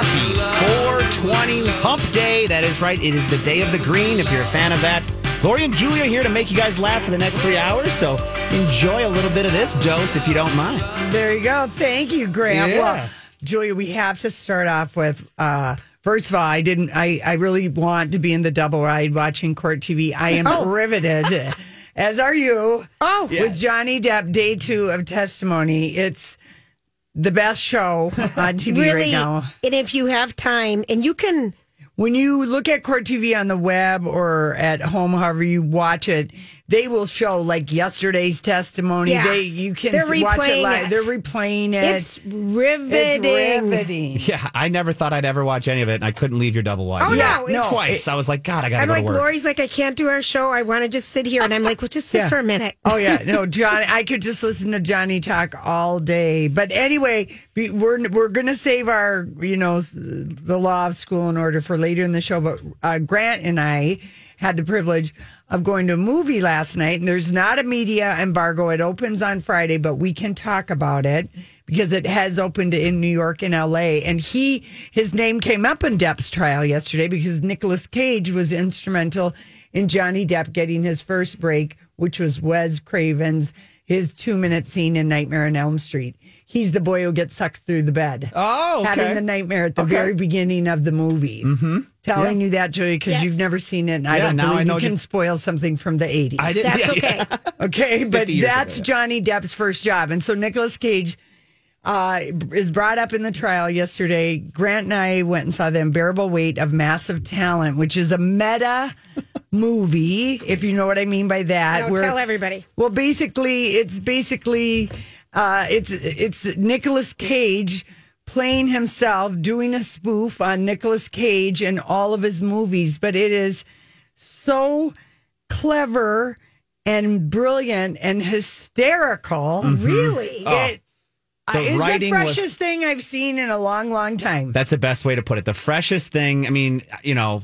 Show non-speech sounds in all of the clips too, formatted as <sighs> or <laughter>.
Happy 420 Hump Day. That is right. It is the day of the green if you're a fan of that. Lori and Julia here to make you guys laugh for the next three hours. So enjoy a little bit of this dose if you don't mind. There you go. Thank you, Graham. Yeah. Well, Julia, we have to start off with uh first of all, I didn't I, I really want to be in the double ride watching court TV. I am <laughs> riveted. <laughs> As are you. Oh. with Johnny Depp, day two of testimony. It's the best show on TV right really, now. and if you have time, and you can, When you look at court TV on the web or at home, however you watch it, they will show like yesterday's testimony. Yes. They you can They're watch it live. it. They're replaying it. it's riveting. It's riveting. <laughs> Yeah, I never thought I'd ever watch any of it, and I couldn't leave your double wide. Oh, Yeah, no, no. it's- Twice. I was like, God, I gotta I'm go like, to work. Lori's like, I can't do our show. I want to just sit here. And I'm like, well, just sit Yeah. for a minute. Oh yeah, no, <laughs> Johnny. I could just listen to Johnny talk all day. But anyway, we- we're we're gonna save our you know the law of school in order for later in the show. But uh, Grant and I had the privilege of going to a movie last night, and there's not a media embargo. It opens on Friday, but we can talk about it because it has opened in New York and L.A. And he his name came up in Depp's trial yesterday because Nicolas Cage was instrumental in Johnny Depp getting his first break, which was Wes Craven's his two minute scene in Nightmare on Elm Street. He's the boy who gets sucked through the bed. Oh, okay. Having the nightmare at the very beginning of the movie. Mm-hmm. Telling you that, Julie, because Yes. you've never seen it. And I don't now believe I know you can you- spoil something from the 80s. I didn't. That's <laughs> yeah, okay. Okay, but 50 years ago, that's yeah. Johnny Depp's first job. And so Nicolas Cage uh, is brought up in the trial yesterday. Grant and I went and saw The Unbearable Weight of Massive Talent, which is a meta <laughs> movie, if you know what I mean by that. No, where- tell everybody. Well, basically, it's basically uh, it's it's Nicolas Cage playing himself, doing a spoof on Nicolas Cage and all of his movies, but it is so clever and brilliant and hysterical. Really? It The is the writing was- freshest thing I've seen in a long, long time. That's the best way to put it. The freshest thing. I mean, you know,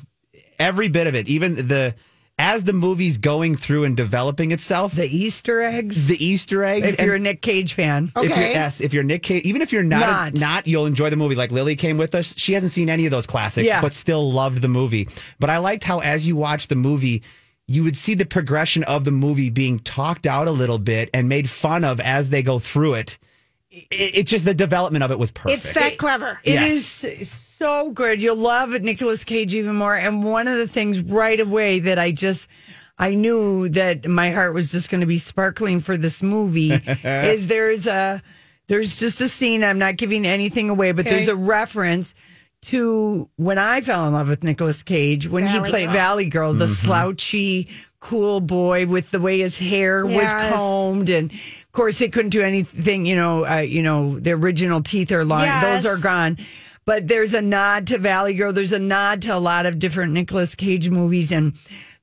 every bit of it, even the as the movie's going through and developing itself, the Easter eggs. the Easter eggs. if you're a Nick Cage fan, if you're Okay. yes, if you're Nick Cage, even if you're not Not. not, you'll enjoy the movie. Like Lily came with us; she hasn't seen any of those classics, Yeah. but still loved the movie. But I liked how, as you watch the movie. You would see the progression of the movie being talked out a little bit and made fun of as they go through it. It, it just the development of it was perfect. It's that clever. It Yes. is so good. You'll love Nicolas Cage even more. And one of the things right away that I just I knew that my heart was just going to be sparkling for this movie <laughs> is there's a there's just a scene. I'm not giving anything away, but there's a reference to when I fell in love with Nicolas Cage when Valley he played Girl. Valley Girl, the Mm-hmm. slouchy cool boy with the way his hair Yes. was combed and of course they couldn't do anything you know uh, you know the original teeth are long Yes. those are gone but there's a nod to Valley Girl. There's a nod to a lot of different Nicolas Cage movies. And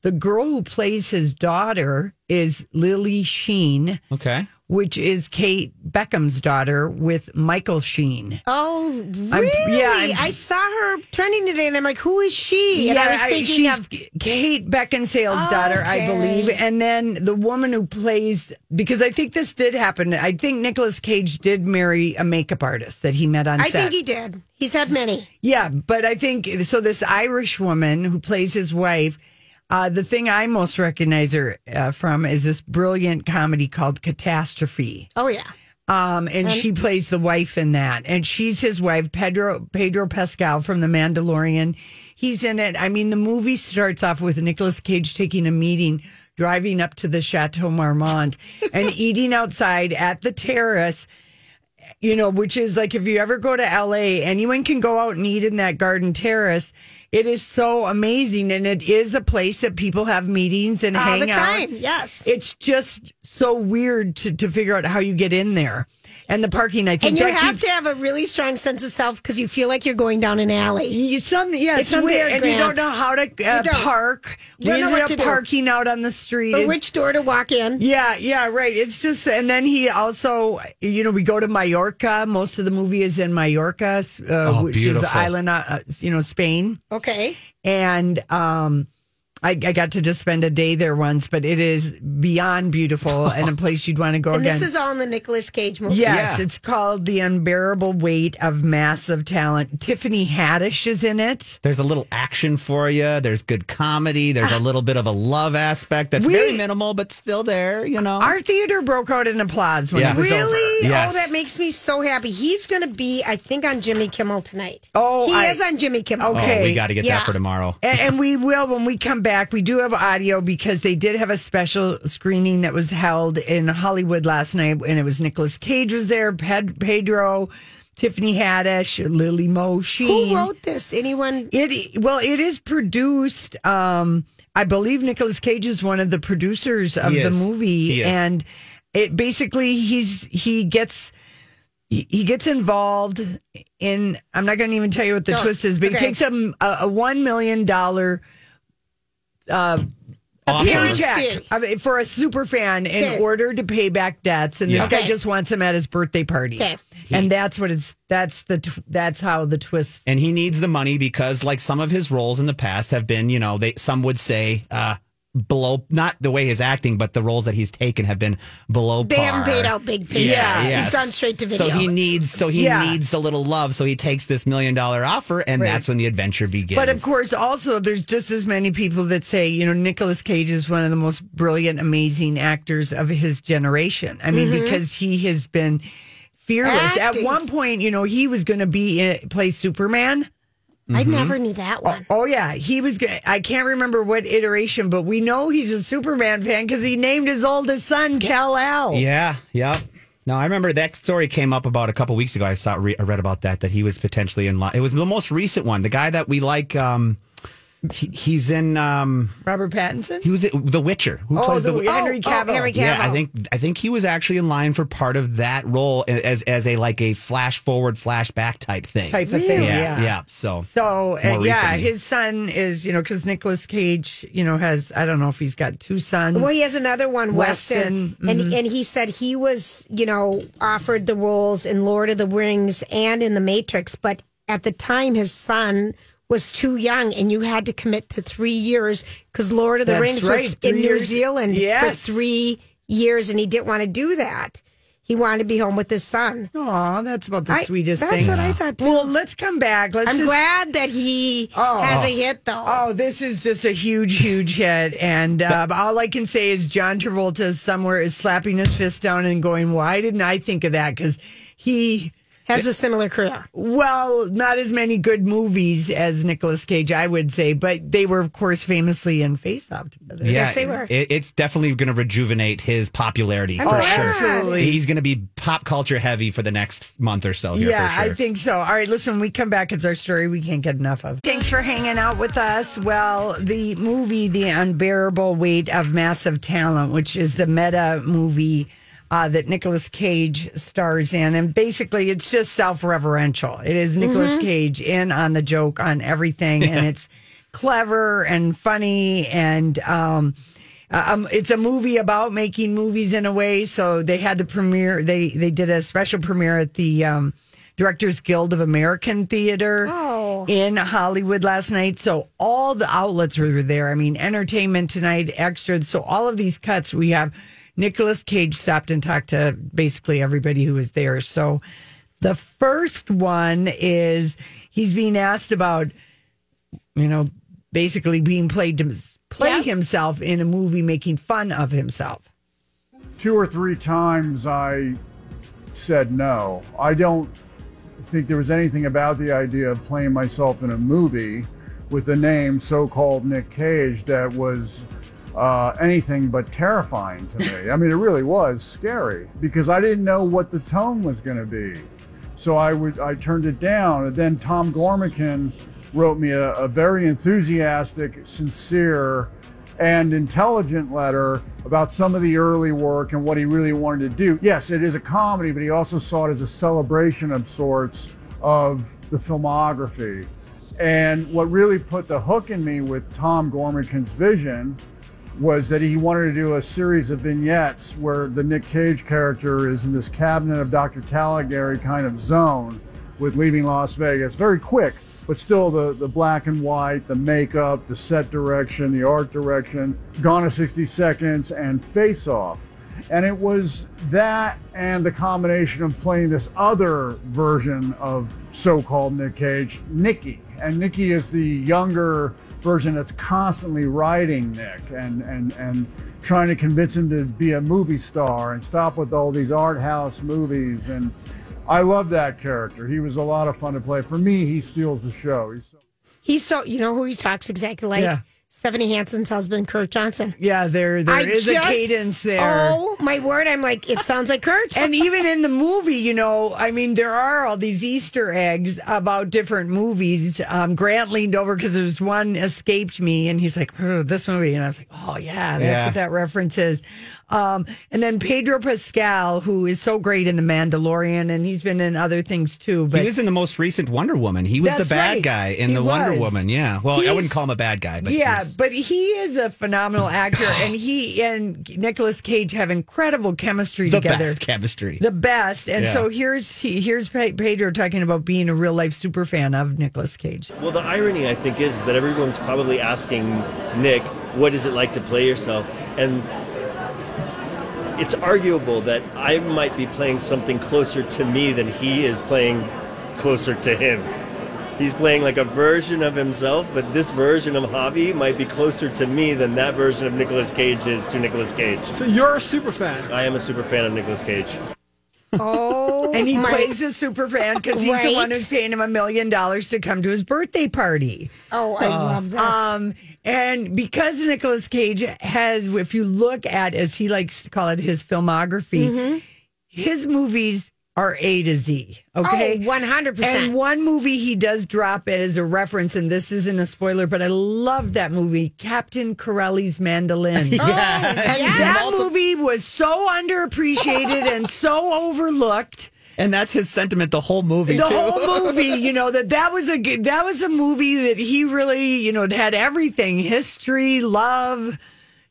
the girl who plays his daughter is Lily Sheen, okay. Which is Kate Beckham's daughter with Michael Sheen. Oh, I'm- really? yeah, I'm- I saw her trending today, and I'm like, who is she? And I was thinking she's of Kate Beckinsale's daughter, I believe. And then the woman who plays, because I think this did happen. I think Nicolas Cage did marry a makeup artist that he met on I set. think he did. He's had many. Yeah, but I think so. This Irish woman who plays his wife, uh, the thing I most recognize her uh, from is this brilliant comedy called Catastrophe. Oh yeah. Um, and she plays the wife in that, and she's his wife, Pedro Pedro Pascal from The Mandalorian. He's in it. I mean, the movie starts off with Nicolas Cage taking a meeting, driving up to the Chateau Marmont, and <laughs> eating outside at the terrace you know, which is like if you ever go to LA, anyone can go out and eat in that garden terrace. It is so amazing. And it is a place that people have meetings and All hang the out. yes. It's just so weird to, to figure out how you get in there. And the parking, I think And you that have keeps- to have a really strong sense of self because you feel like you're going down an alley. Some, yeah, It's some, weird, and you don't know how to uh, don't. park. You don't we know ended what up to do. parking out on the street. Or It's- which door to walk in. Yeah, yeah, right. It's just, and then he also, you know, we go to Mallorca. Most of the movie is in Mallorca, uh, Oh, which is the island, uh, you know, Spain. Okay. And um, I, I got to just spend a day there once, but it is beyond beautiful <laughs> and a place you'd want to go And again. this is all in the Nicolas Cage movie. Yes, Yeah. it's called The Unbearable Weight of Massive Talent. Tiffany Haddish is in it. There's a little action for you. There's good comedy. There's a ah. little bit of a love aspect that's We- very minimal, but still there. You know. Our theater broke out in applause when Yeah. it was over. Really? Oh, yes. Oh, that makes me so happy. He's going to be, I think, on Jimmy Kimmel tonight. Oh, he I- is on Jimmy Kimmel. Okay. Oh, we got to get Yeah. that for tomorrow. and, and we will when we come back. We do have audio because they did have a special screening that was held in Hollywood last night, and it was Nicolas Cage was there, Ped, Pedro, Tiffany Haddish, Lily Mo Sheen. Who wrote this? Anyone? It well, it is produced. Um, I believe Nicolas Cage is one of the producers of He the is. movie, He is. and it basically he's he gets he he gets involved in. I'm not going to even tell you what the Don't. twist is, but Okay. he takes a, a, a one million dollar Offer. Appearance. I mean, for a super fan in Okay. order to pay back debts, and this Yeah. guy Okay. just wants him at his birthday party. Okay. And that's what it's. That's the. tw- That's how the twist. and he needs the money because like some of his roles in the past have been you know they some would say uh below not the way his acting but the roles that he's taken have been below They par. haven't paid out big paychecks. Yeah, yes. He's gone straight to video. so he needs so he Yeah. needs a little love so he takes this million dollar offer and that's when the adventure begins But of course, also there's just as many people that say, you know, Nicolas Cage is one of the most brilliant, amazing actors of his generation. I mean, mm-hmm. because he has been fearless. Acting. At one point, you know, he was going to be in, play Superman. I never knew that one. Oh yeah, he was. go- I can't remember what iteration, but we know he's a Superman fan because he named his oldest son Kal El. yeah yep no i remember that story came up about a couple weeks ago i saw re- I read about that that he was potentially in line it was the most recent one the guy that we like um he, he's in um Robert Pattinson. he was in the witcher who Oh, plays the, the, Henry oh, Cavill. Henry Yeah, I think I think he was actually in line for part of that role as as a like a flash forward, flashback type thing. Type of thing, Yeah, yeah. yeah. So So uh, yeah, his son is you know because Nicolas Cage you know has I don't know if he's got two sons. Well, he has another one, Weston, Weston, and and he said he was, you know, offered the roles in Lord of the Rings and in The Matrix, but at the time his son was too young, and you had to commit to three years because Lord of the That's Rings right, was in three New. Zealand Yes. for three years, and he didn't want to do that. He wanted to be home with his son. Aw, that's about the I- sweetest that's thing. That's what I thought, too. Well, let's come back. Let's I'm just, glad that he Oh. has a hit, though. Oh, this is just a huge, huge hit. And uh, all I can say is John Travolta somewhere is slapping his fist down and going, Why didn't I think of that? Because he, has a similar career. well, not as many good movies as Nicolas Cage, I would say, but they were, of course, famously in Face Off together. yeah, Yes, they were. It, it's definitely going to rejuvenate his popularity I'm for glad. sure. Absolutely. He's going to be pop culture heavy for the next month or so. Here Yeah, for sure. I think so. All right, listen, when we come back, it's our story we can't get enough of. Thanks for hanging out with us. Well, the movie, The Unbearable Weight of Massive Talent, which is the meta movie uh, that Nicolas Cage stars in. And basically, it's just self reverential. It is Nicolas Cage in on the joke on everything, and it's clever and funny and. Um, um, it's a movie about making movies in a way. So they had the premiere. They they did a special premiere at the um, Directors Guild of American Theater Oh. in Hollywood last night. So all the outlets were there. I mean, Entertainment Tonight, Extra. So all of these cuts we have. Nicolas Cage stopped and talked to basically everybody who was there. So the first one is he's being asked about you know, basically being played to play Yeah. himself in a movie making fun of himself. two or three times I said no. I don't think there was anything about the idea of playing myself in a movie with the name so-called Nick Cage that was uh, anything but terrifying to me. I mean, it really was scary because I didn't know what the tone was going to be. So I would I turned it down, and then Tom Gormican wrote me a, a very enthusiastic, sincere, and intelligent letter about some of the early work and what he really wanted to do. Yes, it is a comedy, but he also saw it as a celebration of sorts of the filmography. And what really put the hook in me with Tom Gormican's vision was that he wanted to do a series of vignettes where the Nick Cage character is in this cabinet of Dr. Caligari kind of zone with leaving Las Vegas. Very quick, but still the, the black and white, the makeup, the set direction, the art direction, Gone in 60 Seconds, and Face Off. And it was that and the combination of playing this other version of so called Nick Cage, Nicky. And Nicky is the younger version that's constantly writing Nick and, and, and trying to convince him to be a movie star and stop with all these art house movies. And I love that character. He was a lot of fun to play. For me, he steals the show. He's so- He's so, you know who he talks exactly like? Yeah. Stephanie Hanson's husband, Kurt Johnson. Yeah, there there I is just- a cadence there. Oh, my word. I'm like, it sounds like Kurt. And even in the movie, you know, I mean, there are all these Easter eggs about different movies. Um, Grant leaned over because there's one escaped me, and he's like, "Oh, "This movie," and I was like, "Oh yeah, that's Yeah. what that reference is." Um, and then Pedro Pascal, who is so great in The Mandalorian, and he's been in other things too. But he was in the most recent Wonder Woman. He was the bad right. guy in He the Wonder. Woman. Yeah. Well, I wouldn't call him a bad guy, but yeah, he's- but he is a phenomenal actor, <sighs> and he and Nicolas Cage have incredible chemistry the together. best chemistry. the best. And Yeah. so here's he, here's Pedro talking about being a real life super fan of Nicolas Cage. Well, the irony, I think, is that everyone's probably asking Nick, what is it like to play yourself? And it's arguable that I might be playing something closer to me than he is playing closer to him. He's playing like a version of himself, but this version of Javi might be closer to me than that version of Nicolas Cage is to Nicolas Cage. So you're a super fan. I am a super fan of Nicolas Cage. oh, And he my- plays a super fan because he's the one Right. who's paying him a million dollars to come to his birthday party. Oh, I love this. Um, and because Nicolas Cage has, if you look at, as he likes to call it, his filmography, Mm-hmm. his movies are A to Z. Okay. Oh, 100%. And one movie he does drop it as a reference, and this isn't a spoiler, but I love that movie, Captain Corelli's Mandolin. <laughs> Oh, And yes. that movie was so underappreciated and so overlooked. and that's his sentiment the whole movie The too. whole <laughs> movie, you know that that was a that was a movie that he really, you know, had everything: history, love,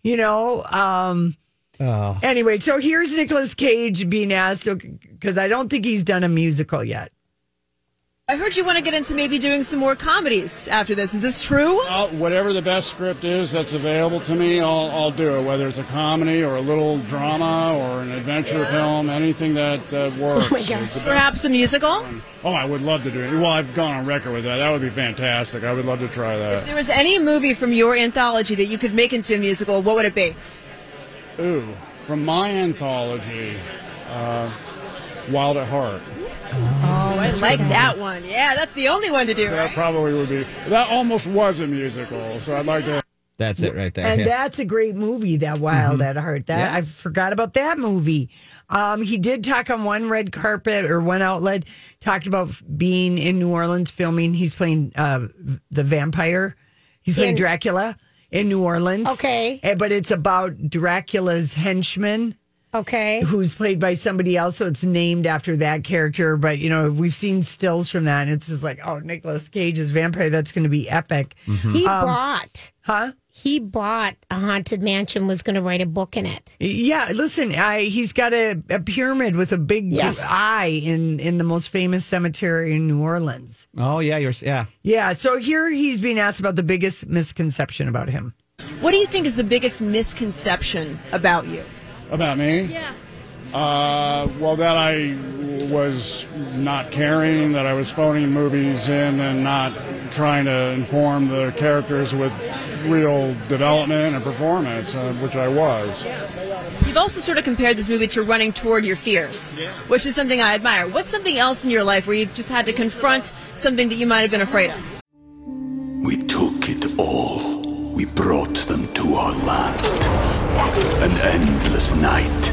you know. Um, oh. Anyway, so here's Nicolas Cage being asked because I don't think he's done a musical yet. I heard you want to get into maybe doing some more comedies after this. Is this true? I'll, whatever the best script is that's available to me, I'll, I'll do it. Whether it's a comedy or a little drama or an adventure film, anything that, that works. Oh my God. It's the best. Perhaps a musical? Oh, I would love to do it. Well, I've gone on record with that. That would be fantastic. I would love to try that. If there was any movie from your anthology that you could make into a musical, what would it be? Ooh, from my anthology, uh, Wild at Heart. Oh, I like that one. Yeah, that's the only one to do. That Right? probably would be. That almost was a musical, so I'd like to. That's it right there. And yeah. that's a great movie, that Wild at Heart. That Yeah. I forgot about that movie. Um, he did talk on one red carpet or one outlet, talked about being in New Orleans filming. He's playing uh, the vampire. He's playing In- Dracula in New Orleans. Okay. Eh, But it's about Dracula's henchman okay. who's played by somebody else. So it's named after that character. But, you know, we've seen stills from that. And it's just like, oh, Nicolas Cage's vampire. That's going to be epic. He bought, Huh? He bought a haunted mansion, was going to write a book in it. Yeah, listen, I, he's got a, a pyramid with a big Yes. eye in, in the most famous cemetery in New Orleans. oh yeah, you're yeah. Yeah, so here he's being asked about the biggest misconception about him. What do you think is the biggest misconception about you? About me? Yeah. Uh, well, that I was not caring, that I was phoning movies in and not trying to inform the characters with real development and performance, uh, which I was. You've also sort of compared this movie to running toward your fears, which is something I admire. What's something else in your life where you just had to confront something that you might have been afraid of? We took it all. We brought them to our land. An endless night,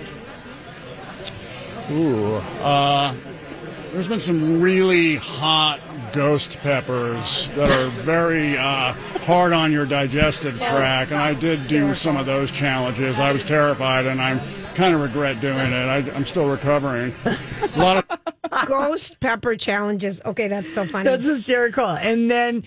Ooh, uh, there's been some really hot ghost peppers that are very uh, hard on your digestive tract, and I did do some of those challenges. I was terrified, and I kind of regret doing it. I, I'm still recovering. A lot of <laughs> Ghost pepper challenges. Okay, that's so funny. That's hysterical. And then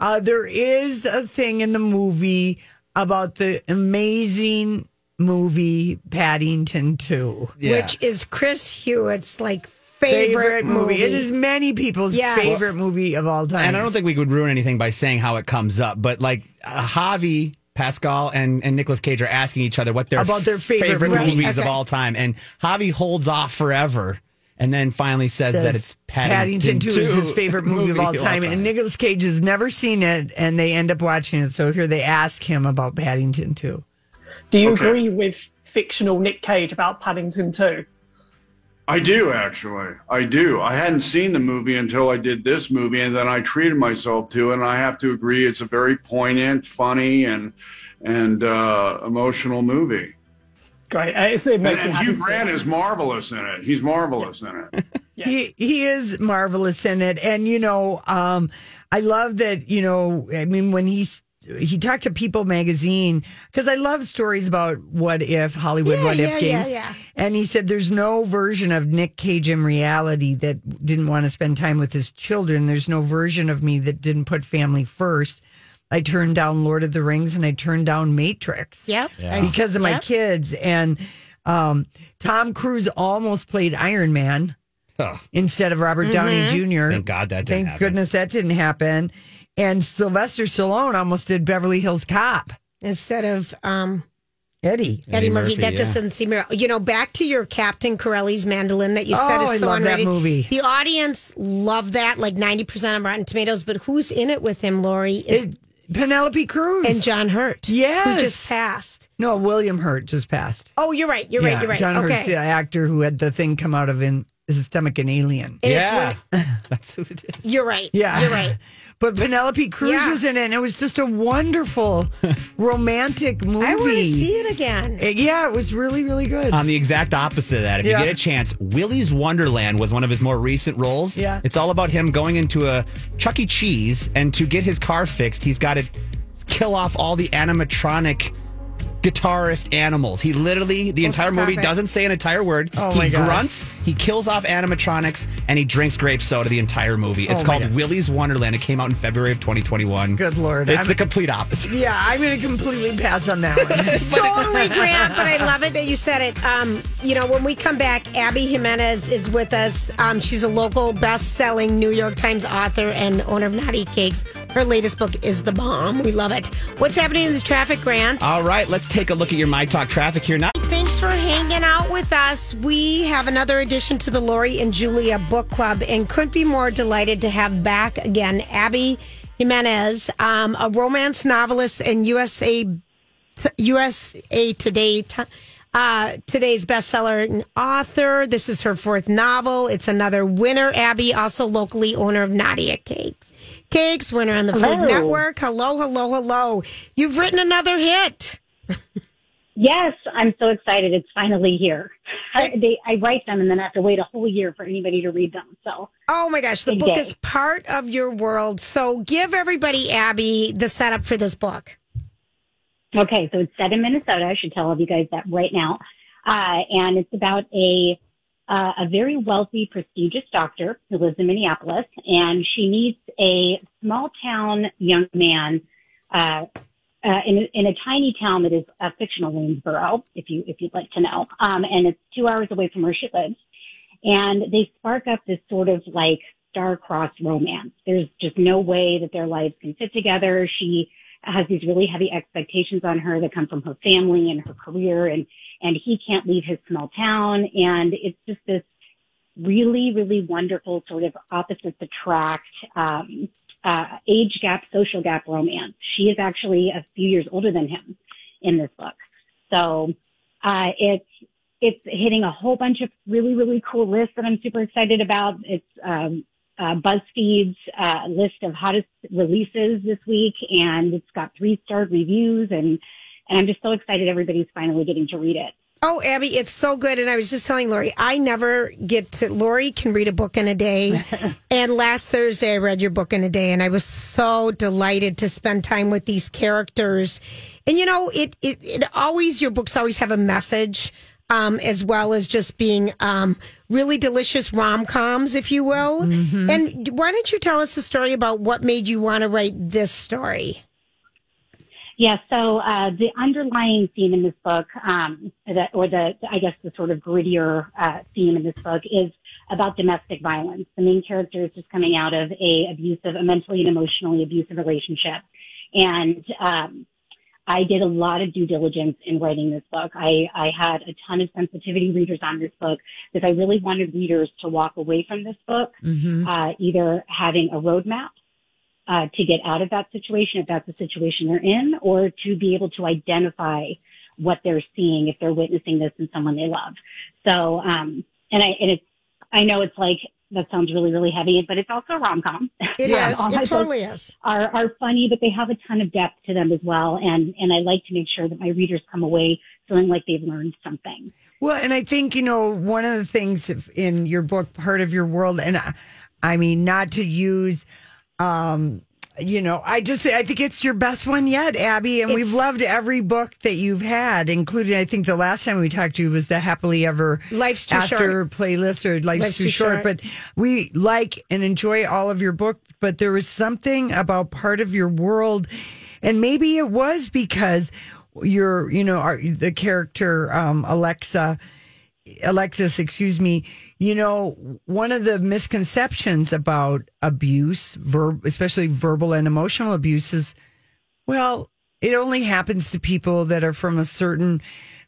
uh, there is a thing in the movie about the amazing movie Paddington 2. Which is Chris Hewitt's like favorite, movie. It is many people's Yes. favorite movie of all time. And I don't think we would ruin anything by saying how it comes up, but like uh, Javi, Pascal, and, and Nicolas Cage are asking each other what their About their favorite movie. movies of all time. And Javi holds off forever and then finally says that it's Paddington, 2 is his favorite <laughs> movie, of all time. And Nicolas Cage has never seen it, and they end up watching it. So here they ask him about Paddington 2. Do you Okay. agree with fictional Nick Cage about Paddington 2? I do actually. I do. I hadn't seen the movie until I did this movie, and then I treated myself to it. And I have to agree, it's a very poignant, funny, and and uh, emotional movie. Great. Uh, it's- it And, makes me and Hugh to see Grant it. is marvelous in it. He's marvelous in it. <laughs> He he is marvelous in it, and you know, um, I love that. You know, I mean, when he's he talked to People magazine because I love stories about what if Hollywood Yeah, what yeah, if games, yeah, yeah. and he said there's no version of Nick Cage in reality that didn't want to spend time with his children. There's no version of me that didn't put family first. I turned down Lord of the Rings and I turned down Matrix. Yep. Yeah. Because of my Yep. kids. And um, Tom Cruise almost played Iron Man Ugh. instead of Robert Downey Jr. Thank God that didn't Thank happen. goodness that didn't happen. And Sylvester Stallone almost did Beverly Hills Cop. Instead of um, Eddie. Eddie, Murphy, Murphy, that yeah. doesn't seem real. You know, back to your Captain Corelli's mandolin that you said Oh, is I so love that movie. The audience loved that, like 90% on Rotten Tomatoes. But who's in it with him, Lori? Is It- Penelope Cruz. and John Hurt. Yes. Who just passed. No, William Hurt just passed. Oh, you're right. You're right. You're right. John okay. Hurt's the actor who had the thing come out of in his stomach in Alien. And it's Yeah. when- <laughs> That's who it is. you're right. Yeah. You're right. <laughs> But Penelope Cruz Yeah. was in it, and it was just a wonderful <laughs> romantic movie. I want to see it again. It- yeah, it was really, really good. On the exact opposite of that, if Yeah. you get a chance, Willy's Wonderland was one of his more recent roles. Yeah. It's all about him going into a Chuck E. Cheese, and to get his car fixed, he's got to kill off all the animatronic guitarist animals. He literally, the entire movie it. doesn't say an entire word. Oh, he my gosh. grunts, he kills off animatronics, and he drinks grape soda the entire movie. It's Oh, called God. Willy's Wonderland. It came out in February of 2021. Good Lord. It's I'm- the complete opposite. yeah, I'm going to completely pass on that one. <laughs> totally <laughs> Grant, but I love it that you said it. Um, you know, when we come back, Abby Jimenez is with us. Um, she's a local best-selling New York Times author and owner of Nadia Cakes. Her latest book is The Bomb. We love it. What's happening in this traffic, Grant? All right, let's take a look at your My Talk traffic here. Now, Thanks for hanging out with us. We have another addition to the Lori and Julia Book Club and couldn't be more delighted to have back again Abby Jimenez, um, a romance novelist and USA USA Today. T- uh, today's bestseller and author. This is her fourth novel. It's another winner. Abby, also locally owner of Nadia Cakes. Cakes, winner on the Food Network. Hello, hello, hello. You've written another hit. Yes, I'm so excited. It's finally here. I, they, I write them and then I have to wait a whole year for anybody to read them. So, Oh my gosh, the book day. is part of your world. So give everybody, Abby, the setup for this book. Okay, so it's set in Minnesota. I should tell all of you guys that right now. Uh, and it's about a uh, a very wealthy, prestigious doctor who lives in Minneapolis, and she meets a small town young man uh, uh, in, a- in a tiny town that is a fictional Lanesboro, if you if you'd like to know. Um, and it's two hours away from where she lives. And they spark up this sort of like star-crossed romance. There's just no way that their lives can fit together. She has these really heavy expectations on her that come from her family and her career and and he can't leave his small town and it's just this really really wonderful sort of opposites attract um uh age gap social gap romance. She is actually a few years older than him in this book. So uh it's it's hitting a whole bunch of really really cool lists that i'm super excited about. It's um uh, BuzzFeed's uh, list of hottest releases this week, and it's got three star reviews, and and I'm just so excited everybody's finally getting to read it. Oh, Abby, it's so good. And I was just telling Lori, I never get to, Lori can read a book in a day. <laughs> and last Thursday, I read your book in a day, and I was so delighted to spend time with these characters. And you know, it, it, it always, your books always have a message. Um, as well as just being um, really delicious rom coms, if you will. And why don't you tell us a story about what made you want to write this story? Yeah, so uh, the underlying theme in this book, um, that, or the I guess the sort of grittier uh, theme in this book is about domestic violence. The main character is just coming out of a abusive, a mentally and emotionally abusive relationship, and um, I did a lot of due diligence in writing this book. I, I had a ton of sensitivity readers on this book because I really wanted readers to walk away from this book uh, either having a roadmap uh, to get out of that situation if that's the situation they're in, or to be able to identify what they're seeing if they're witnessing this in someone they love. So, um, and I and it's I know it's like that sounds really really heavy, but it's also a rom com. It <laughs> is. It totally is. Are are funny, but they have a ton of depth to them as well, and and I like to make sure that my readers come away feeling like they've learned something. Well, and I think, you know, one of the things in your book, part of your world, and I, I mean, not to use, um, you know, I just, I think it's your best one yet, Abby. And we've loved every book that you've had, including, I think the last time we talked to you was the Happily Ever Life's Too After Short. playlist or Life's, Life's Too, Too short. Short. But we like and enjoy all of your book. But there was something about part of your world, and maybe it was because you're, you know, our, the character um, Alexa, Alexis, excuse me. You know, one of the misconceptions about abuse, verb, especially verbal and emotional abuse, is well, it only happens to people that are from a certain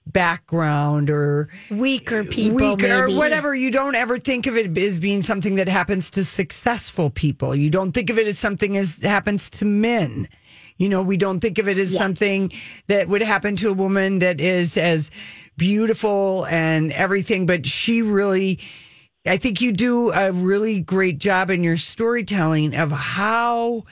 background or weaker people, weak or whatever. You don't ever think of it as being something that happens to successful people. You don't think of it as something as happens to men. You know, we don't think of it as something that would happen to a woman that is as beautiful and everything, but she really I think you do a really great job in your storytelling of how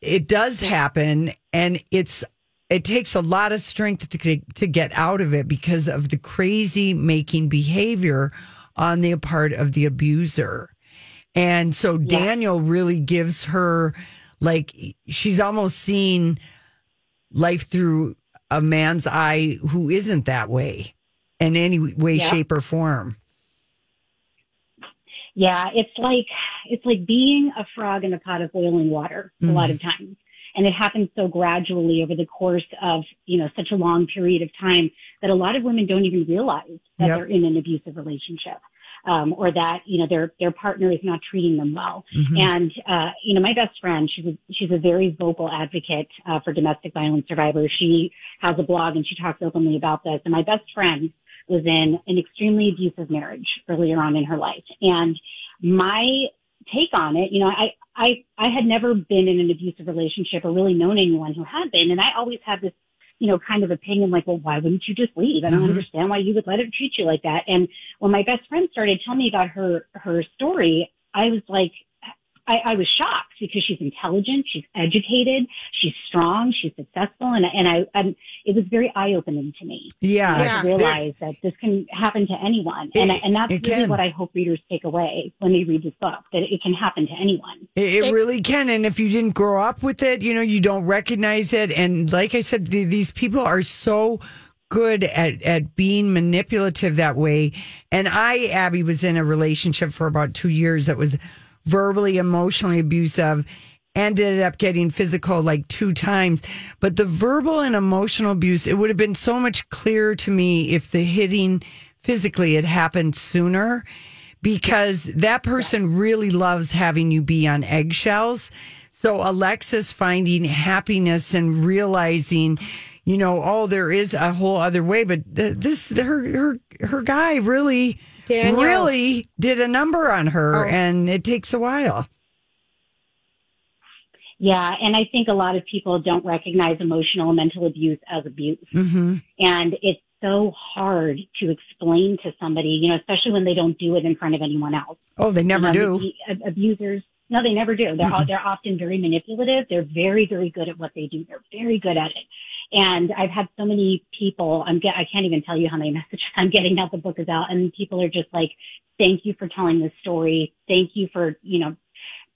it does happen and it's it takes a lot of strength to get- to get out of it because of the crazy making behavior on the part of the abuser. And so Daniel really gives her like she's almost seeing life through a man's eye who isn't that way in any way, Yeah. shape, or form. Yeah, it's like it's like being a frog in a pot of boiling water a lot of times. And it happens so gradually over the course of, you know, such a long period of time that a lot of women don't even realize that Yep. they're in an abusive relationship. Um, or that, you know, their, their partner is not treating them well. Mhm. And, uh, you know, my best friend, she's a, she's a very vocal advocate, uh, for domestic violence survivors. She has a blog and she talks openly about this. And my best friend was in an extremely abusive marriage earlier on in her life. And my take on it, you know, I, I, I had never been in an abusive relationship or really known anyone who had been. And I always had this, you know, kind of opinion like, well, why wouldn't you just leave? I don't Mhm. understand why you would let her treat you like that. And when my best friend started telling me about her, her story, I was like, I, I was shocked because she's intelligent, she's educated, she's strong, she's successful, and and I and it was very eye opening to me. Yeah. to Yeah. realize that this can happen to anyone, and It- and that's really can. what I hope readers take away when they read this book that it can happen to anyone. It, it really can. And if you didn't grow up with it, you know, you don't recognize it. And like I said, the, these people are so good at, at being manipulative that way. And I, Abby, was in a relationship for about two years that was verbally, emotionally abusive. Ended up getting physical like two times. But the verbal and emotional abuse, it would have been so much clearer to me if the hitting physically had happened sooner because that person really loves having you be on eggshells. So Alexis finding happiness and realizing, you know, oh, there is a whole other way, but th- this her her her guy really Daniel. really did a number on her, Oh. and it takes a while. Yeah, and I think a lot of people don't recognize emotional and mental abuse as abuse. Mm-hmm. And it's so hard to explain to somebody, you know, especially when they don't do it in front of anyone else. Oh, they never You know, do. the abusers, no, they never do. They're Mhm. they're often very manipulative. They're very very good at what they do. They're very good at it. And I've had so many people. I'm get. I can't even tell you how many <laughs> messages I'm getting now the book is out, and people are just like, "Thank you for telling this story. Thank you for you know."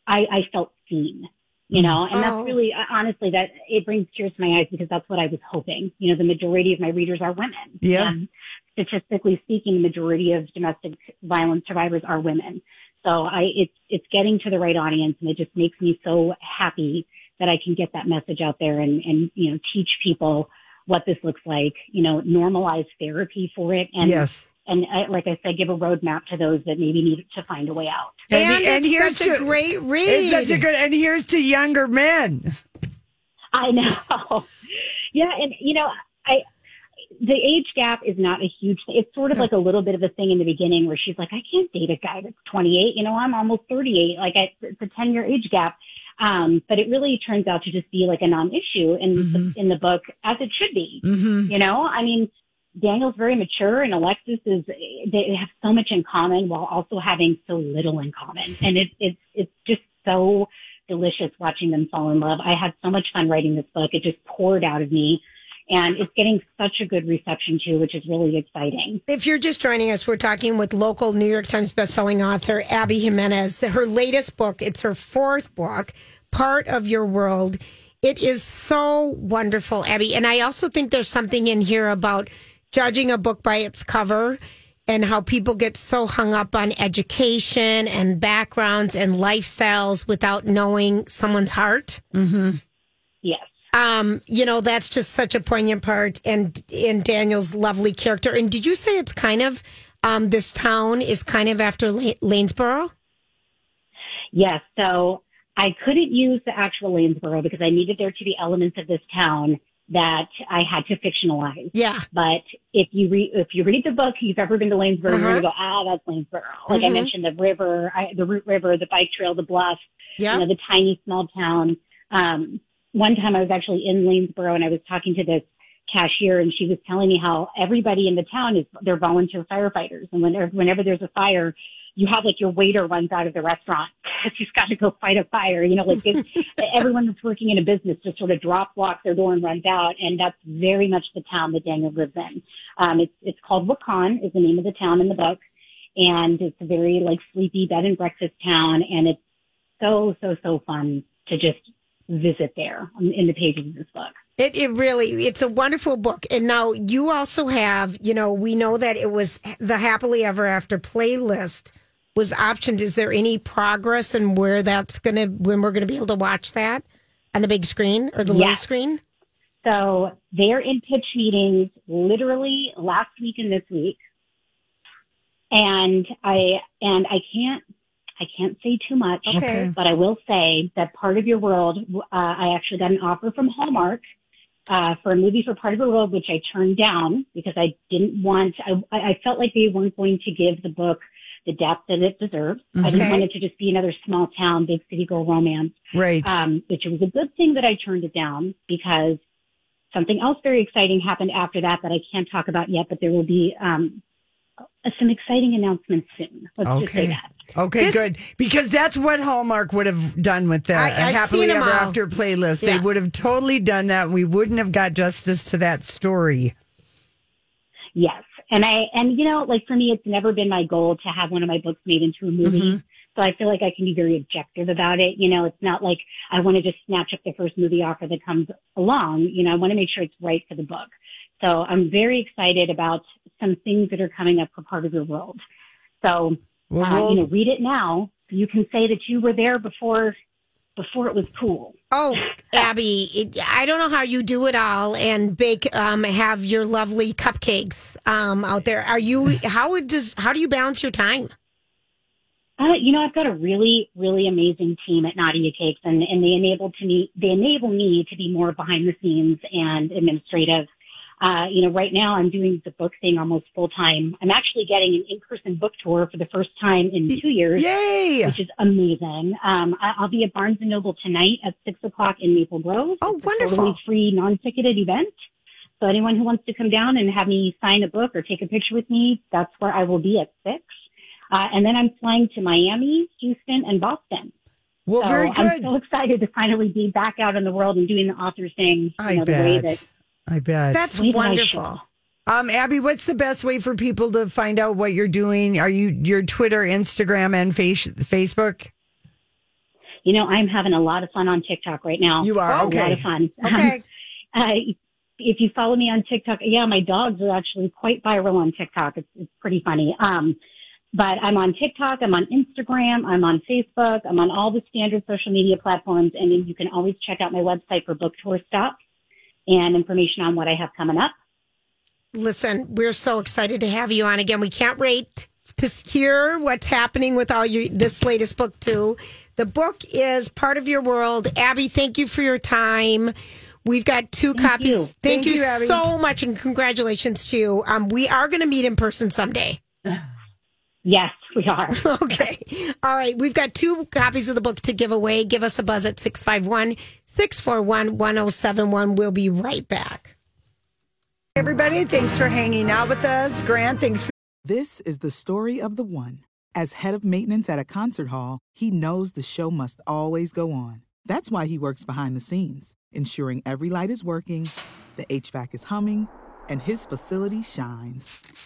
I I felt seen. You know, and Oh. that's really uh, honestly that it brings tears to my eyes because that's what I was hoping. You know, the majority of my readers are women. Yeah. And statistically speaking, the majority of domestic violence survivors are women. So I, it's, it's getting to the right audience and it just makes me so happy that I can get that message out there and, and, you know, teach people what this looks like, you know, normalize therapy for it. And, Yes. and I, like I said, give a roadmap to those that maybe need to find a way out. And it's such a great read. It's such a good, and here's to younger men. I know. <laughs> yeah, and you know, I the age gap is not a huge thing. It's sort of like a little bit of a thing in the beginning where she's like, I can't date a guy that's 28. You know, I'm almost 38. Like I, it's a 10 year age gap. Um, but it really turns out to just be like a non-issue in the, in the book as it should be. Mm-hmm. You know, I mean, Daniel's very mature and Alexis is, they have so much in common while also having so little in common. And it, it's, it's just so delicious watching them fall in love. I had so much fun writing this book. It just poured out of me and it's getting such a good reception too, which is really exciting. If you're just joining us, we're talking with local New York Times bestselling author Abby Jimenez. Her latest book, it's her fourth book, Part of Your World. It is so wonderful, Abby. And I also think there's something in here about judging a book by its cover and how people get so hung up on education and backgrounds and lifestyles without knowing someone's heart. Mm-hmm. Yes. Um, you know, that's just such a poignant part and in Daniel's lovely character. And did you say it's kind of um this town is kind of after La- Lanesboro? Yes. So I couldn't use the actual Lanesboro because I needed there to be elements of this town that I had to fictionalize. Yeah. But if you read, if you read the book, you've ever been to Lanesboro, you're Uh-huh. going to go, ah, that's Lanesboro. Like I Mhm. mentioned, the river, I, the Root River, the bike trail, the bluff, Yeah. you know, the tiny small town. Um, one time I was actually in Lanesboro and I was talking to this cashier and she was telling me how everybody in the town is, they're volunteer firefighters. And whenever, whenever there's a fire, you have like your waiter runs out of the restaurant <laughs> because he's got to go fight a fire. You know, like <laughs> everyone that's working in a business just sort of drop walks their door and runs out. And that's very much the town that Daniel lives in. Um, it's, it's called Wakan is the name of the town in the book. And it's a very like sleepy bed and breakfast town. And it's so, so, so fun to just visit there in the pages of this book. It it really it's a wonderful book. And now you also have, you know, we know that it was the happily ever after playlist was optioned. Is there any progress and where that's gonna when we're gonna be able to watch that on the big screen or the little screen? So they're in pitch meetings literally last week and this week. And I, and I can't, I can't say too much, Okay. but I will say that part of your world, uh, I actually got an offer from Hallmark, uh, for a movie for part of your world, which I turned down because I didn't want, I, I felt like they weren't going to give the book the depth that it deserves. I didn't Okay. want it to just be another small town, big city girl romance Right. um, which it was a good thing that I turned it down because something else very exciting happened after that that I can't talk about yet, but there will be um, some exciting announcements soon. Let's just say that. Okay, This- good. Because that's what Hallmark would have done with that I- a I've happily seen 'em ever all. after playlist. Yeah. They would have totally done that. We wouldn't have got justice to that story. Yes. And I, and you know, like for me, it's never been my goal to have one of my books made into a movie. Mm-hmm. So I feel like I can be very objective about it. You know, it's not like I want to just snatch up the first movie offer that comes along. You know, I want to make sure it's right for the book. So I'm very excited about some things that are coming up for part of your world. So, Well, uh, we'll- you know, read it now. You can say that you were there before, before it was cool. Oh, <laughs> Abby, it, I don't know how you do it all and bake, um, have your lovely cupcakes um, out there. Are you? How does? How do you balance your time? Uh, you know, I've got a really, really amazing team at Nadia Cakes, and, and they enable to me, they enable me to be more behind the scenes and administrative. Uh, you know, right now I'm doing the book thing almost full time. I'm actually getting an in-person book tour for the first time in two years. Yay! Which is amazing. Um, I, I'll be at Barnes and Noble tonight at six o'clock in Maple Grove. Oh, It's a wonderful. Totally free, non-ticketed event. So anyone who wants to come down and have me sign a book or take a picture with me, that's where I will be at six. Uh, and then I'm flying to Miami, Houston, and Boston. Well, so very I'm so excited to finally be back out in the world and doing the author thing. You I know, the way that I bet. That's way wonderful. Um, Abby, what's the best way for people to find out what you're doing? Are you your Twitter, Instagram, and face, Facebook? You know, I'm having a lot of fun on TikTok right now. You are? a lot Okay. of fun. <laughs> Okay. uh, if you follow me on TikTok, yeah, my dogs are actually quite viral on TikTok. It's, it's pretty funny. Um, but I'm on TikTok, I'm on Instagram, I'm on Facebook, I'm on all the standard social media platforms, and then you can always check out my website for book tour stops and information on what I have coming up. Listen, we're so excited to have you on again. We can't wait to hear what's happening with all your this latest book too. The book is part of your world. Abby, thank you for your time. We've got two copies. you. Thank, Thank you, you, so much, and congratulations to you. Um, we are going to meet in person someday. Yes, we are. <laughs> Okay. All right. We've got two copies of the book to give away. Give us a buzz at 651 641 1071. We'll be right back. Everybody, thanks for hanging out with us. Grant, thanks for This is the story of the one. As head of maintenance at a concert hall, he knows the show must always go on. That's why he works behind the scenes, ensuring every light is working, the HVAC is humming, and his facility shines.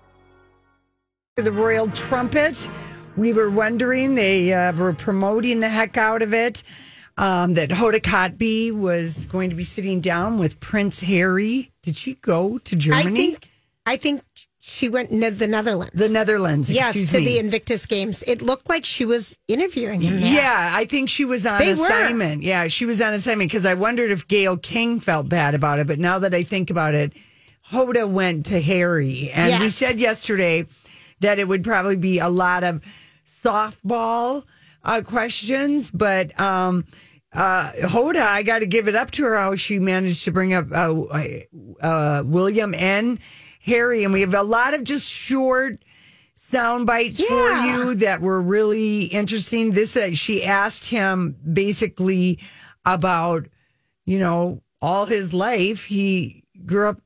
The Royal Trumpet. We were wondering, they uh, were promoting the heck out of it. Um, that Hoda Kotb was going to be sitting down with Prince Harry. Did she go to Germany? I think, I think she went to the Netherlands. the Netherlands. yes, to me. the Invictus Games. It looked like she was interviewing him. there. Yeah, I think she was on They were. assignment. Yeah, she was on assignment because I wondered if Gayle King felt bad about it. But now that I think about it, Hoda went to Harry. And we said yesterday that it would probably be a lot of softball uh, questions. But um, uh, Hoda, I got to give it up to her how she managed to bring up uh, uh, William and Harry. And we have a lot of just short sound bites for you that were really interesting. This uh, she asked him basically about you know all his life. He grew up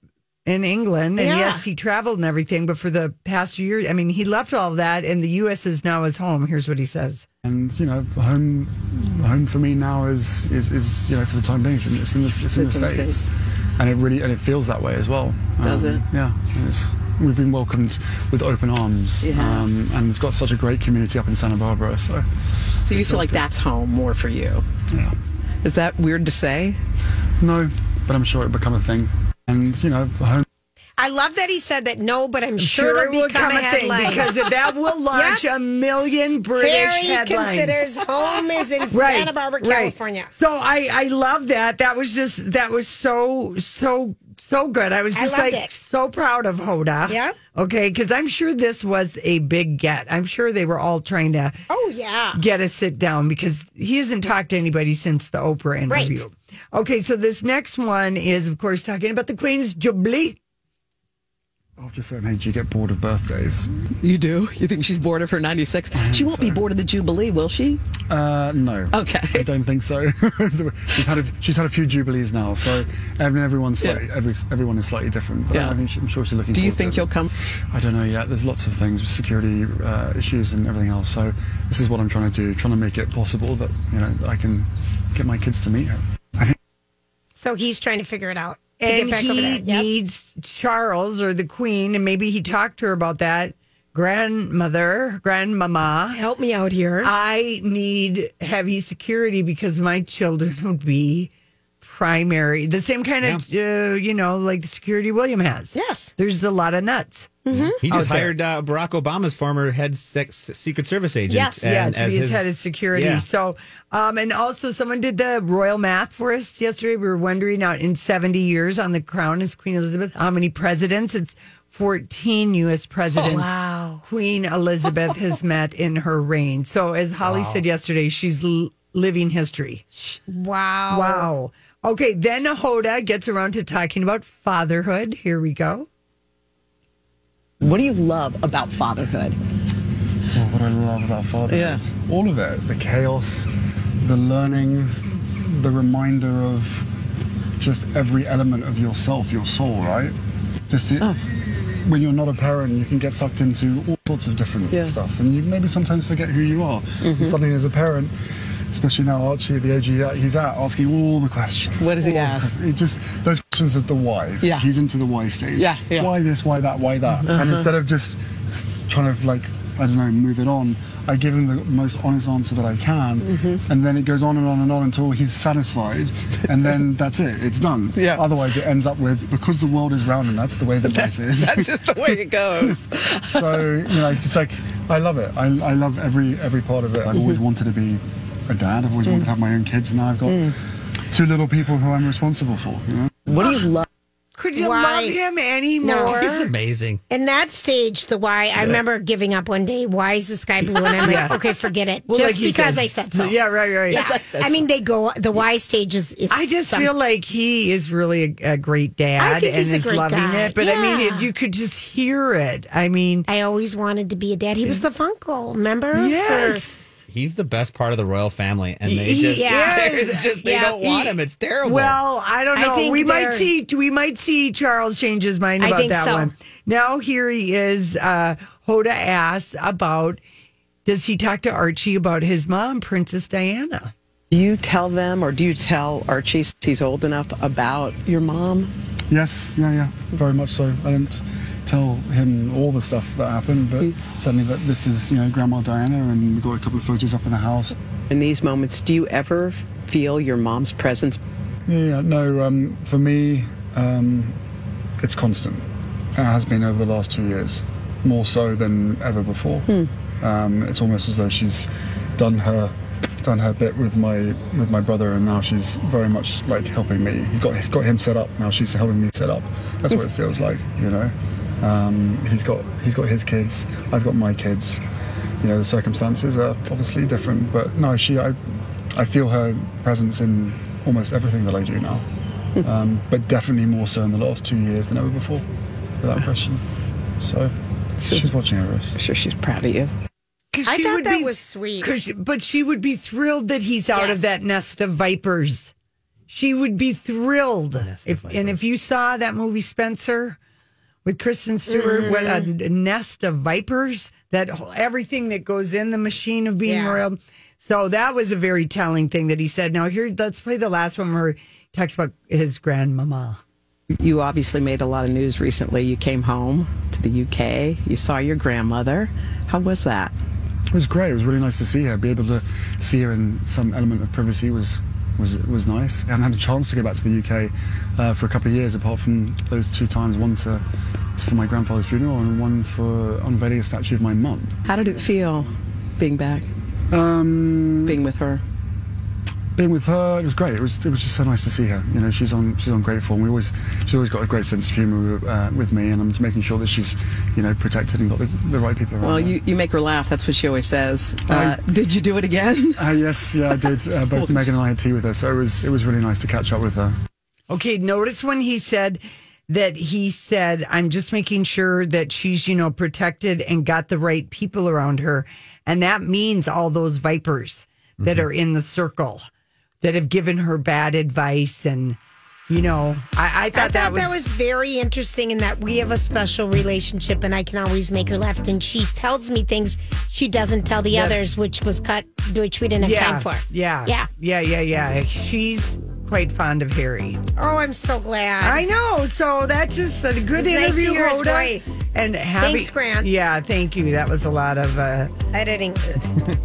in England, and Yeah. yes, he traveled and everything. But for the past year, I mean, he left all of that, and the U.S. is now his home. Here's what he says. And you know, home, home for me now is is, is you know for the time being, it's in, it's in the, it's in the It's in the states. States. and it really and it feels that way as well. Does Um, it? Yeah, it's, we've been welcomed with open arms, Yeah. um, and it's got such a great community up in Santa Barbara. So, So you feel like good. that's home more for you? Yeah. Is that weird to say? No, but I'm sure it'll become a thing. And you know, home. I love that he said that. No, but I'm sure, Sure, it it'll will become become a a thing headline because that will <laughs> launch Yep. a million British Harry headlines. considers home is in <laughs> Right, Santa Barbara, right. California. So I I love that. That was just that was so so so good. I was just loved like it. so proud of Hoda. Yeah. Okay, because I'm sure this was a big get. I'm sure they were all trying to Oh yeah. get a sit down because he hasn't talked to anybody since the Oprah interview. Right. Okay, so this next one is, of course, talking about the Queen's Jubilee. I've just saying, hey, do you get bored of birthdays? You do? You think she's bored of her 96? She won't be bored of the Jubilee, will she? Uh, no. Okay. I don't think so. <laughs> she's had a, she's had a few jubilees now, so every, everyone's slightly, every, everyone is slightly different. But Yeah. I think she, I'm sure she's looking. Do you think to you'll it. come? I don't know yet. There's lots of things with security uh, issues and everything else. So this is what I'm trying to do, trying to make it possible that you know I can get my kids to meet her. So he's trying to figure it out to and get back he over there. Yep. needs Charles or the Queen, and maybe he talked to her about that. Grandmother, grandmama, help me out here. I need heavy security because my children would be primary, the same kind of, uh, you know, like the security William has. Yes, there's a lot of nuts. He just out there. hired uh, Barack Obama's former head sex, Secret Service agent. Yes, yeah, and to be his head of security. Yeah. So, um, and also someone did the royal math for us yesterday. We were wondering out in 70 years on the crown as Queen Elizabeth, how many presidents? It's 14 U.S. presidents. wow. Queen Elizabeth has <laughs> met in her reign. So, as Holly Wow. said yesterday, she's l- living history. Wow. Wow. Okay, then Hoda gets around to talking about fatherhood. Here we go. What do you love about fatherhood? Oh, what I love about fatherhood. Yeah. All of it. The chaos, the learning, the reminder of just every element of yourself, your soul, right? Just it, oh. when you're not a parent, you can get sucked into all sorts of different Yeah. stuff, and you maybe sometimes forget who you are. And suddenly, as a parent, especially now Archie the age that he's at, asking all the questions. What does he the ask? questions. It just those questions of the why. Yeah. He's into the why stage. Yeah, yeah. Why this? Why that? Why that? And Uh-huh. instead of just trying to like I don't know, move it on. I give him the most honest answer that I can, Mm-hmm. and then it goes on and on and on until he's satisfied, and then <laughs> that's it. It's done. Yeah. Otherwise, it ends up with because the world is round and that's the way that <laughs> life is. That's just the way it goes. <laughs> so you know, it's like I love it. I, I love every every part of it. I've always wanted to be a dad. I've always wanted to have my own kids, and now I've got two little people who I'm responsible for. You know. What do you love? Could you Why? love him anymore? <laughs> He's amazing. In that stage, the why, I remember giving up one day. Why is the sky blue? And I'm like, <laughs> Yeah. okay, forget it. Well, Just like because said. I said so. Yeah, right, right. Yeah. Yes, I said I mean, they go, the why stage is. is I just some- feel like he is really a, a great dad I think and he's a is great loving guy. it. But I mean, it, you could just hear it. I mean, I always wanted to be a dad. He was the Funko, remember? Yes. He's the best part of the royal family, and they He <laughs> just, is. it's just they Yeah. don't want him. It's terrible. Well, I don't know. think we might see. We might see Charles change his mind I about think that so. one. Now here he is. Uh, Hoda asks about. Does he talk to Archie about his mom, Princess Diana? Do you tell them, or do you tell Archie since he's old enough about your mom? Yes, yeah, yeah, very much so. I don't tell him all the stuff that happened, but certainly that this is, you know, Grandma Diana, and we've got a couple of photos up in the house. In these moments, do you ever feel your mom's presence? Yeah, yeah no, um, for me, um, it's constant. It has been over the last two years, more so than ever before. Um, it's almost as though she's done her done her bit with my with my brother, and now she's very much like helping me. Got got him set up. Now she's helping me set up. That's what it feels like, you know. Um, he's got he's got his kids. I've got my kids. You know, the circumstances are obviously different, but no, she I I feel her presence in almost everything that I do now. Um, but definitely more so in the last two years than ever before, without question. So she's watching over us. Sure, she's proud of you. I she thought would that be- was sweet. 'cause- but she would be thrilled that he's out Yes. of that nest of vipers. She would be thrilled. If, and if you saw that movie Spencer with Kristen Stewart, what a Mm-hmm. nest of vipers, that whole- everything that goes in the machine of being Yeah. royal. So that was a very telling thing that he said. Now here, let's play the last one where he talks about his grandmama. You obviously made a lot of news recently. You came home to the UK. You saw your grandmother. How was that? It was great. It was really nice to see her. Be able to see her in some element of privacy was was was nice. I haven't had a chance to go back to the UK uh, for a couple of years, apart from those two times. One to, to for my grandfather's funeral, and one for unveiling a statue of my mum. How did it feel being back? Um, being with her. Being with her, it was great. It was it was just so nice to see her. You know, she's on she's on great form. We always she's always got a great sense of humour uh, with me, and I'm just making sure that she's you know protected and got the, the right people around. Well, her. you, you make her laugh. That's what she always says. Uh, did you do it again? <laughs> Uh, yes, yeah, I did. Uh, both Meghan and I had tea with her, so it was it was really nice to catch up with her. Okay, notice when he said that he said, I'm just making sure that she's, you know, protected and got the right people around her. And that means all those vipers that Mm-hmm. are in the circle that have given her bad advice. And, you know, I, I thought, I thought that, was, that was very interesting in that we have a special relationship and I can always make her laugh. And she tells me things she doesn't tell the That's- others, which was cut, which we didn't have yeah, time for. Yeah. Yeah. Yeah. Yeah. Yeah. She's quite fond of Harry. Oh, I'm so glad. I know. So that's just a good nice interview. his voice. And having, Thanks, Grant. Yeah, thank you. That was a lot of uh, editing. <laughs>